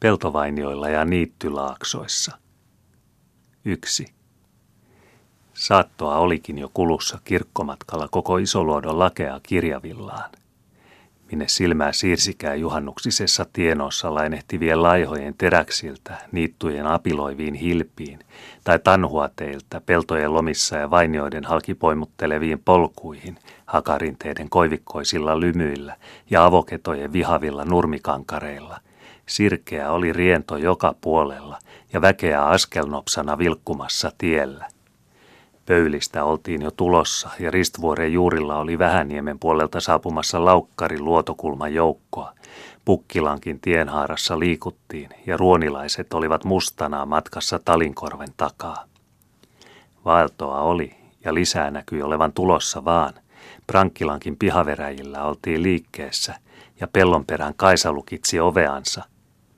peltovainioilla ja niittylaaksoissa. Yksi. Saattoa olikin jo kulussa kirkkomatkalla koko Isoluodon lakea kirjavillaan minne silmää siirsikään juhannuksisessa tienossa lainehtivien laihojen teräksiltä, niittujen apiloiviin hilpiin tai tanhuateilta peltojen lomissa ja vainioiden halkipoimutteleviin polkuihin, hakarinteiden koivikkoisilla lymyillä ja avoketojen vihavilla nurmikankareilla. Sirkeä oli riento joka puolella ja väkeä askelnopsana vilkkumassa tiellä. Pöylistä oltiin jo tulossa ja Ristvuoren juurilla oli Vähäniemen puolelta saapumassa laukkari luotokulman joukkoa. Pukkilankin tienhaarassa liikuttiin ja ruonilaiset olivat mustanaa matkassa Talinkorven takaa. Vaeltoa oli ja lisää näkyi olevan tulossa vaan. Prankkilankin pihaveräjillä oltiin liikkeessä ja pellonperän Kaisa lukitsi oveansa.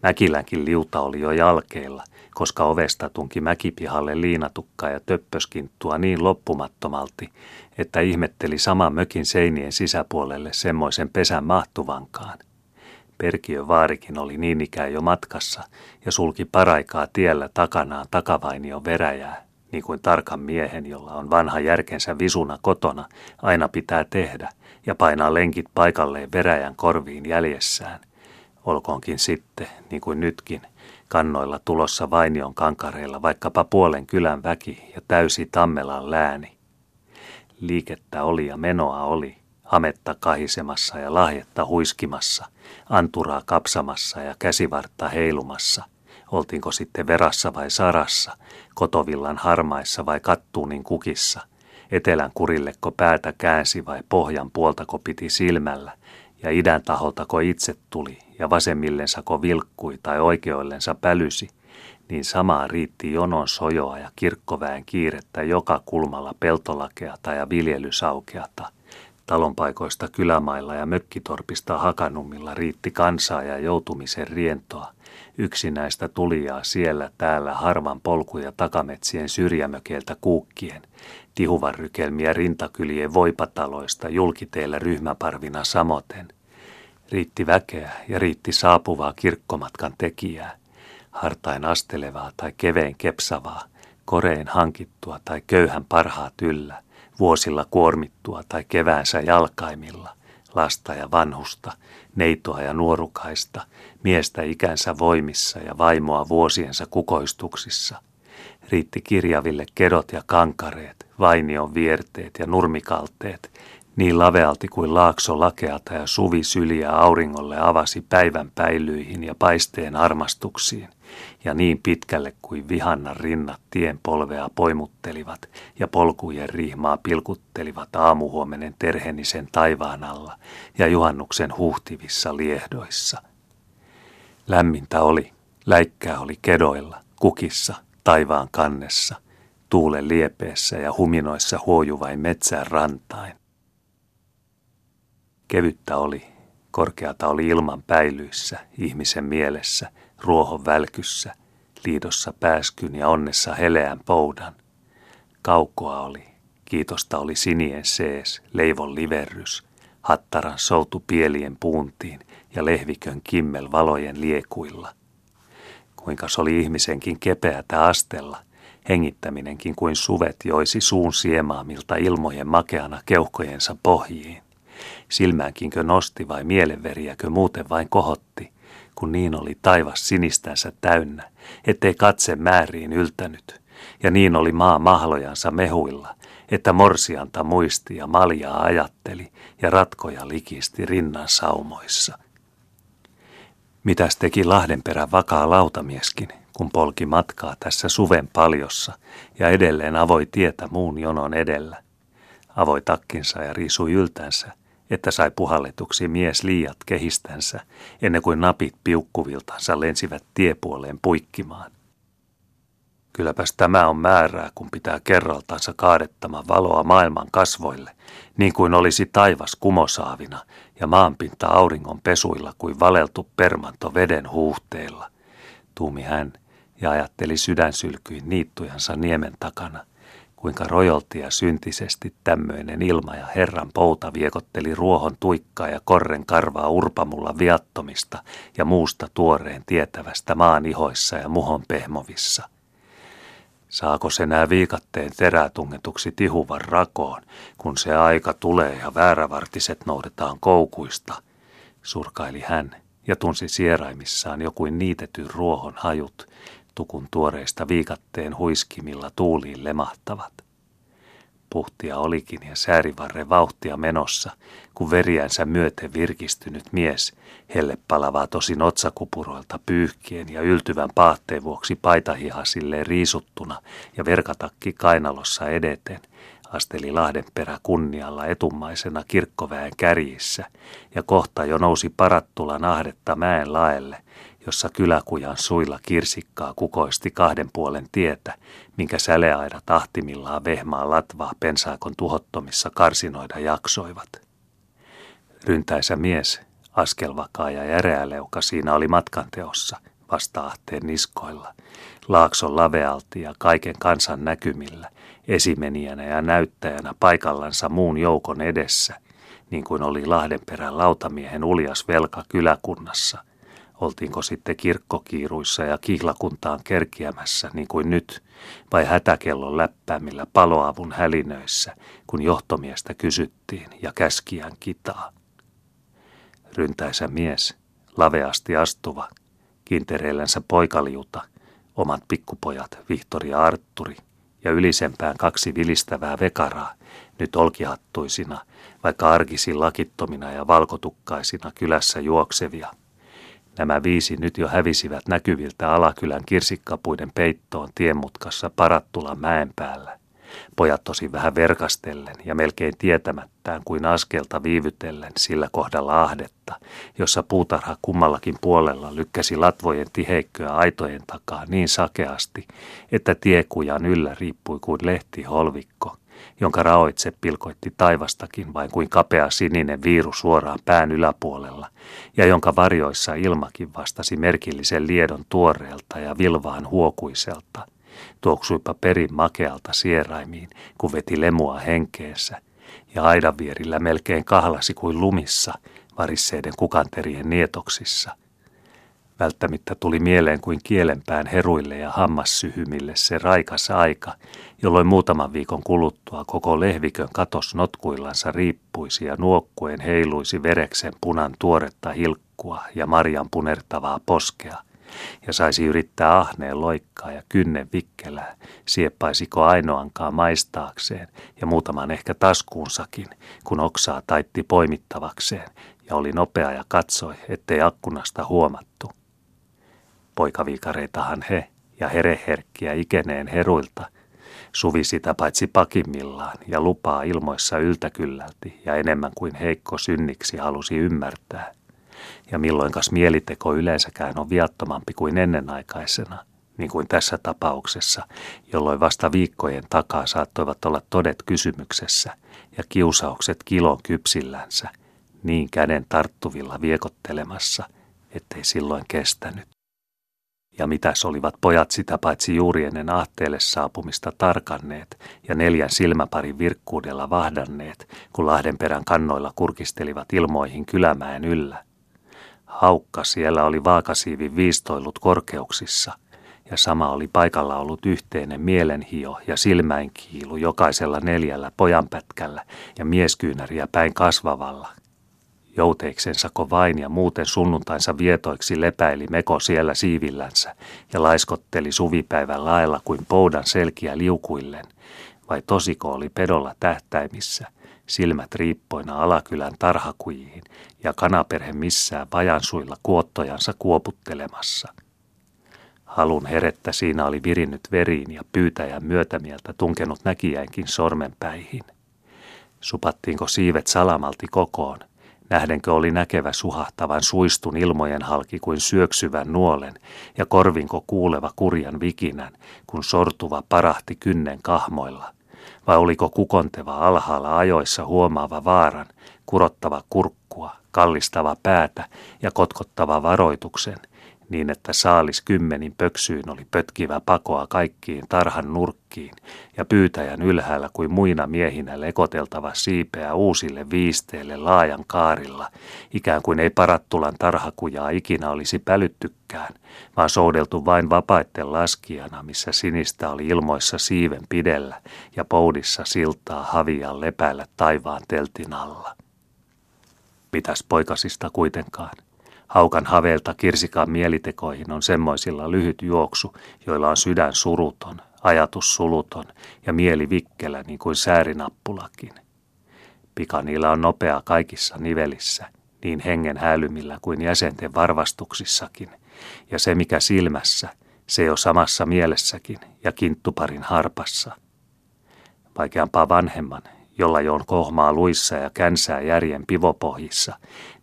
Mäkilänkin liuta oli jo jalkeilla koska ovesta tunki mäkipihalle liinatukka ja töppöskinttua niin loppumattomalti, että ihmetteli saman mökin seinien sisäpuolelle semmoisen pesän mahtuvankaan. Perkiön vaarikin oli niin ikään jo matkassa ja sulki paraikaa tiellä takanaan takavainion veräjää, niin kuin tarkan miehen, jolla on vanha järkensä visuna kotona, aina pitää tehdä ja painaa lenkit paikalleen veräjän korviin jäljessään. Olkoonkin sitten, niin kuin nytkin, kannoilla tulossa Vainion kankareilla vaikkapa puolen kylän väki ja täysi Tammelan lääni. Liikettä oli ja menoa oli, hametta kahisemassa ja lahjetta huiskimassa, anturaa kapsamassa ja käsivartta heilumassa. Oltiinko sitten verassa vai sarassa, kotovillan harmaissa vai kattuunin kukissa, etelän kurilleko päätä käänsi vai pohjan puoltako piti silmällä, ja idän taholtako itse tuli ja vasemmillensako vilkkui tai oikeoillensa pälysi, niin samaa riitti jonon sojoa ja kirkkoväen kiirettä joka kulmalla peltolakeata ja viljelysaukeata. Talonpaikoista kylämailla ja mökkitorpista hakanummilla riitti kansaa ja joutumisen rientoa. Yksinäistä tulijaa siellä täällä harvan polkuja takametsien syrjämökeiltä kuukkien, tihuvan rykelmiä rintakylien voipataloista julkiteillä ryhmäparvina samoten – Riitti väkeä ja riitti saapuvaa kirkkomatkan tekijää, hartain astelevaa tai kevein kepsavaa, korein hankittua tai köyhän parhaat yllä, vuosilla kuormittua tai keväänsä jalkaimilla, lasta ja vanhusta, neitoa ja nuorukaista, miestä ikänsä voimissa ja vaimoa vuosiensa kukoistuksissa. Riitti kirjaville kedot ja kankareet, vainion vierteet ja nurmikalteet, niin lavealti kuin laakso lakeata ja suvi syliä auringolle avasi päivän päilyihin ja paisteen armastuksiin, ja niin pitkälle kuin vihannan rinnat tien polvea poimuttelivat ja polkujen rihmaa pilkuttelivat aamuhuomenen terhenisen taivaan alla ja juhannuksen huhtivissa liehdoissa. Lämmintä oli, läikkää oli kedoilla, kukissa, taivaan kannessa, tuulen liepeessä ja huminoissa huojuvain metsään rantain. Kevyttä oli, korkeata oli ilman päilyissä, ihmisen mielessä, ruohon välkyssä, liidossa pääskyn ja onnessa heleän poudan. Kaukoa oli, kiitosta oli sinien sees, leivon liverrys, hattaran soutu pielien puuntiin ja lehvikön kimmel valojen liekuilla. Kuinka oli ihmisenkin kepeätä astella, hengittäminenkin kuin suvet joisi suun siemaamilta ilmojen makeana keuhkojensa pohjiin. Silmäänkinkö nosti vai mielenveriäkö muuten vain kohotti, kun niin oli taivas sinistänsä täynnä, ettei katse määriin yltänyt, ja niin oli maa mahlojansa mehuilla, että morsianta muisti ja maljaa ajatteli ja ratkoja likisti rinnan saumoissa. Mitäs teki Lahdenperän vakaa lautamieskin, kun polki matkaa tässä suven paljossa ja edelleen avoi tietä muun jonon edellä. Avoi takkinsa ja riisui yltänsä että sai puhalletuksi mies liiat kehistänsä, ennen kuin napit piukkuviltansa lensivät tiepuoleen puikkimaan. Kylläpäs tämä on määrää, kun pitää kerraltansa kaadettama valoa maailman kasvoille, niin kuin olisi taivas kumosaavina ja maanpinta auringon pesuilla kuin valeltu permanto veden huuhteella. Tuumi hän ja ajatteli sydänsylkyin niittujansa niemen takana, kuinka rojoltia syntisesti tämmöinen ilma ja Herran pouta viekotteli ruohon tuikkaa ja korren karvaa urpamulla viattomista ja muusta tuoreen tietävästä maan ihoissa ja muhon pehmovissa. Saako se nää viikatteen terää tungetuksi tihuvan rakoon, kun se aika tulee ja väärävartiset noudetaan koukuista, surkaili hän ja tunsi sieraimissaan jokuin niitetyn ruohon hajut, tukun tuoreista viikatteen huiskimilla tuuliin lemahtavat. Puhtia olikin ja säärivarre vauhtia menossa, kun veriänsä myöten virkistynyt mies, helle palavaa tosin otsakupuroilta pyyhkien ja yltyvän paahteen vuoksi paitahihasilleen riisuttuna ja verkatakki kainalossa edeten, asteli Lahdenperä kunnialla etumaisena kirkkoväen kärjissä, ja kohta jo nousi parattulan ahdetta mäen laelle, jossa kyläkujan suilla kirsikkaa kukoisti kahden puolen tietä, minkä säleaida tahtimillaan vehmaa latvaa pensaakon tuhottomissa karsinoida jaksoivat. Ryntäisä mies, askelvakaa ja järeäleuka siinä oli matkanteossa, vastaahteen niskoilla, laakson lavealti ja kaiken kansan näkymillä, esimenijänä ja näyttäjänä paikallansa muun joukon edessä, niin kuin oli Lahdenperän lautamiehen uljas velka kyläkunnassa – Oltiinko sitten kirkkokiiruissa ja kihlakuntaan kerkiämässä niin kuin nyt, vai hätäkellon läppäämillä paloavun hälinöissä, kun johtomiestä kysyttiin ja käskiään kitaa. Ryntäisä mies, laveasti astuva, kintereillänsä poikaliuta, omat pikkupojat Vihtori ja Arturi ja ylisempään kaksi vilistävää vekaraa, nyt olkihattuisina, vaikka arkisin lakittomina ja valkotukkaisina kylässä juoksevia – Nämä viisi nyt jo hävisivät näkyviltä Alakylän kirsikkapuiden peittoon tienmutkassa Parattulan mäen päällä. Pojat tosi vähän verkastellen ja melkein tietämättään kuin askelta viivytellen sillä kohdalla ahdetta, jossa puutarha kummallakin puolella lykkäsi latvojen tiheikköä aitojen takaa niin sakeasti, että tiekujan yllä riippui kuin lehti holvikko jonka raoitse pilkoitti taivastakin vain kuin kapea sininen viiru suoraan pään yläpuolella, ja jonka varjoissa ilmakin vastasi merkillisen liedon tuoreelta ja vilvaan huokuiselta. Tuoksuipa perin makealta sieraimiin, kun veti lemua henkeessä, ja aidanvierillä melkein kahlasi kuin lumissa, varisseiden kukanterien nietoksissa – Välttämättä tuli mieleen kuin kielenpään heruille ja hammassyhymille se raikas aika, jolloin muutaman viikon kuluttua koko lehvikön katos notkuillansa riippuisi ja nuokkuen heiluisi vereksen punan tuoretta hilkkua ja marjan punertavaa poskea, ja saisi yrittää ahneen loikkaa ja kynnen vikkelää, sieppaisiko ainoankaan maistaakseen ja muutaman ehkä taskuunsakin, kun oksaa taitti poimittavakseen, ja oli nopea ja katsoi, ettei akkunasta huomattu. Poikaviikareitahan he ja hereherkkiä ikeneen heruilta, suvi sitä paitsi pakimmillaan ja lupaa ilmoissa yltäkyllälti ja enemmän kuin heikko synniksi halusi ymmärtää. Ja milloinkas mieliteko yleensäkään on viattomampi kuin ennenaikaisena, niin kuin tässä tapauksessa, jolloin vasta viikkojen takaa saattoivat olla todet kysymyksessä ja kiusaukset kilon kypsillänsä, niin käden tarttuvilla viekottelemassa, ettei silloin kestänyt. Ja mitäs olivat pojat sitä paitsi juuri ennen ahteelle saapumista tarkanneet ja neljän silmäparin virkkuudella vahdanneet, kun Lahdenperän kannoilla kurkistelivat ilmoihin kylämäen yllä. Haukka siellä oli vaakasiivin viistoillut korkeuksissa, ja sama oli paikalla ollut yhteinen mielenhio ja silmäinkiilu jokaisella neljällä pojanpätkällä ja mieskyynäriä päin kasvavalla, Jouteiksensa vain ja muuten sunnuntainsa vietoiksi lepäili meko siellä siivillänsä ja laiskotteli suvipäivän laella kuin poudan selkiä liukuillen, vai tosiko oli pedolla tähtäimissä, silmät riippoina Alakylän tarhakujiin ja kanaperhe missään vajansuilla kuottojansa kuoputtelemassa. Halun herettä siinä oli virinnyt veriin ja pyytäjän myötämieltä tunkenut näkijäinkin sormenpäihin. Supattiinko siivet salamalti kokoon, Nähdenkö oli näkevä suhahtavan suistun ilmojen halki kuin syöksyvän nuolen ja korvinko kuuleva kurjan vikinän, kun sortuva parahti kynnen kahmoilla? Vai oliko kukonteva alhaalla ajoissa huomaava vaaran, kurottava kurkkua, kallistava päätä ja kotkottava varoituksen, niin että saalis kymmenin pöksyyn oli pötkivä pakoa kaikkiin tarhan nurkkiin ja pyytäjän ylhäällä kuin muina miehinä lekoteltava siipeä uusille viisteille laajan kaarilla, ikään kuin ei parattulan tarhakujaa ikinä olisi pälyttykään, vaan soudeltu vain vapaitten laskijana, missä sinistä oli ilmoissa siiven pidellä ja poudissa siltaa havian lepäällä taivaan teltin alla. Mitäs poikasista kuitenkaan? Haukan havelta kirsikaan mielitekoihin on semmoisilla lyhyt juoksu, joilla on sydän suruton, ajatus suluton ja mieli vikkelä niin kuin säärinappulakin. Pika niillä on nopea kaikissa nivelissä, niin hengen häälymillä kuin jäsenten varvastuksissakin, ja se mikä silmässä, se jo samassa mielessäkin ja kinttuparin harpassa. Vaikeampaa vanhemman, jolla jo on kohmaa luissa ja känsää järjen pivopohjissa,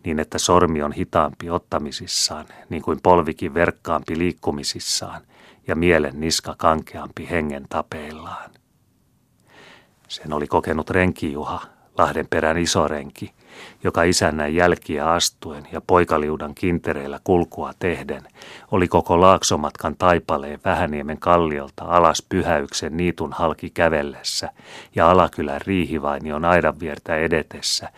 niin että sormi on hitaampi ottamisissaan, niin kuin polvikin verkkaampi liikkumisissaan, ja mielen niska kankeampi hengen tapeillaan. Sen oli kokenut renki Juha, Lahden perän isorenki, joka isännän jälkiä astuen ja poikaliudan kintereillä kulkua tehden oli koko laaksomatkan taipaleen Vähäniemen kalliolta alas Pyhäyksen niitun halki kävellessä ja Alakylän riihivainion aidan viertä edetessä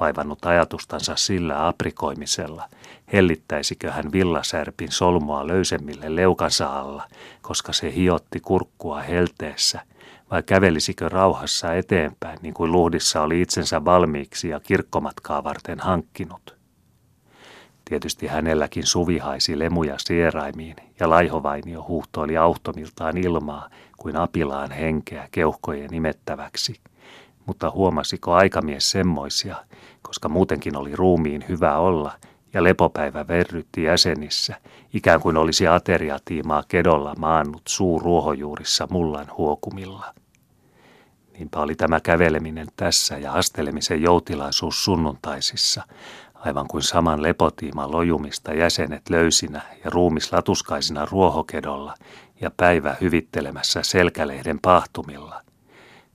vaivannut ajatustansa sillä aprikoimisella, hellittäisikö hän villasärpin solmua löysemmille leukansa alla, koska se hiotti kurkkua helteessä, vai kävelisikö rauhassa eteenpäin, niin kuin luhdissa oli itsensä valmiiksi ja kirkkomatkaa varten hankkinut. Tietysti hänelläkin suvi haisi lemuja sieraimiin, ja laihovainio huuhtoili auhtomiltaan ilmaa kuin apilaan henkeä keuhkojen imettäväksi. Mutta huomasiko aikamies semmoisia, koska muutenkin oli ruumiin hyvä olla, ja lepopäivä verrytti jäsenissä, ikään kuin olisi ateriatiimaa kedolla maannut suu ruohonjuurissa mullan huokumilla. Niinpä oli tämä käveleminen tässä ja astelemisen joutilaisuus sunnuntaisissa, aivan kuin saman lepotiiman lojumista jäsenet löysinä ja ruumis latuskaisina ruohokedolla ja päivä hyvittelemässä selkälehden pahtumilla –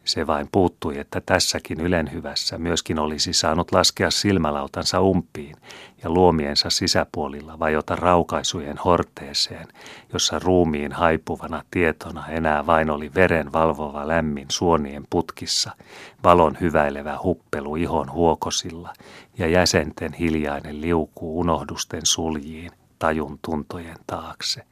se vain puuttui, että tässäkin ylenhyvässä myöskin olisi saanut laskea silmälautansa umpiin ja luomiensa sisäpuolilla vajota raukaisujen horteeseen, jossa ruumiin haipuvana tietona enää vain oli veren valvova lämmin suonien putkissa, valon hyväilevä huppelu ihon huokosilla ja jäsenten hiljainen liukuu unohdusten suljiin tajun tuntojen taakse.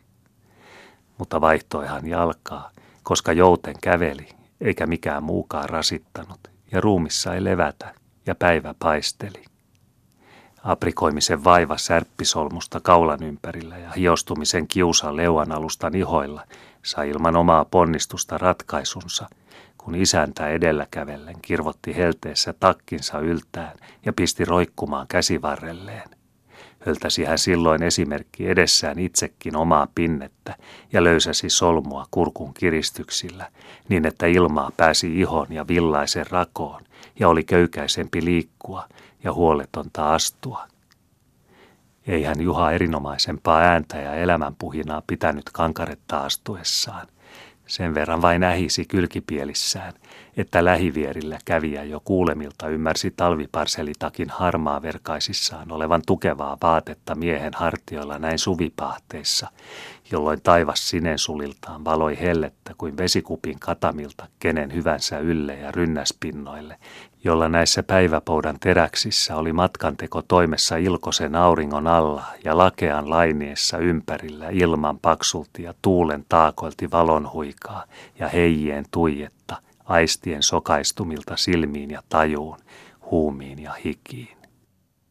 Mutta vaihtoihan jalkaa, koska jouten käveli eikä mikään muukaan rasittanut, ja ruumissa ei levätä, ja päivä paisteli. Aprikoimisen vaiva särppisolmusta kaulan ympärillä ja hiostumisen kiusa leuan alustan ihoilla sai ilman omaa ponnistusta ratkaisunsa, kun isäntä edellä kävellen kirvotti helteessä takkinsa yltään ja pisti roikkumaan käsivarrelleen – Höltäsi hän silloin esimerkki edessään itsekin omaa pinnettä ja löysäsi solmua kurkun kiristyksillä, niin että ilmaa pääsi ihon ja villaisen rakoon ja oli köykäisempi liikkua ja huoletonta astua. Ei hän Juha erinomaisempaa ääntä ja elämänpuhinaa pitänyt kankaretta astuessaan. Sen verran vain ähisi kylkipielissään, että lähivierillä kävijä jo kuulemilta ymmärsi talviparselitakin harmaaverkaisissaan olevan tukevaa vaatetta miehen hartioilla näin suvipahteissa, jolloin taivas sinensuliltaan valoi hellettä kuin vesikupin katamilta kenen hyvänsä ylle ja rynnäspinnoille, jolla näissä päiväpoudan teräksissä oli matkanteko toimessa ilkosen auringon alla ja lakean lainiessa ympärillä ilman paksulti ja tuulen taakolti valon huikaa ja heijien tuijetta, aistien sokaistumilta silmiin ja tajuun, huumiin ja hikiin.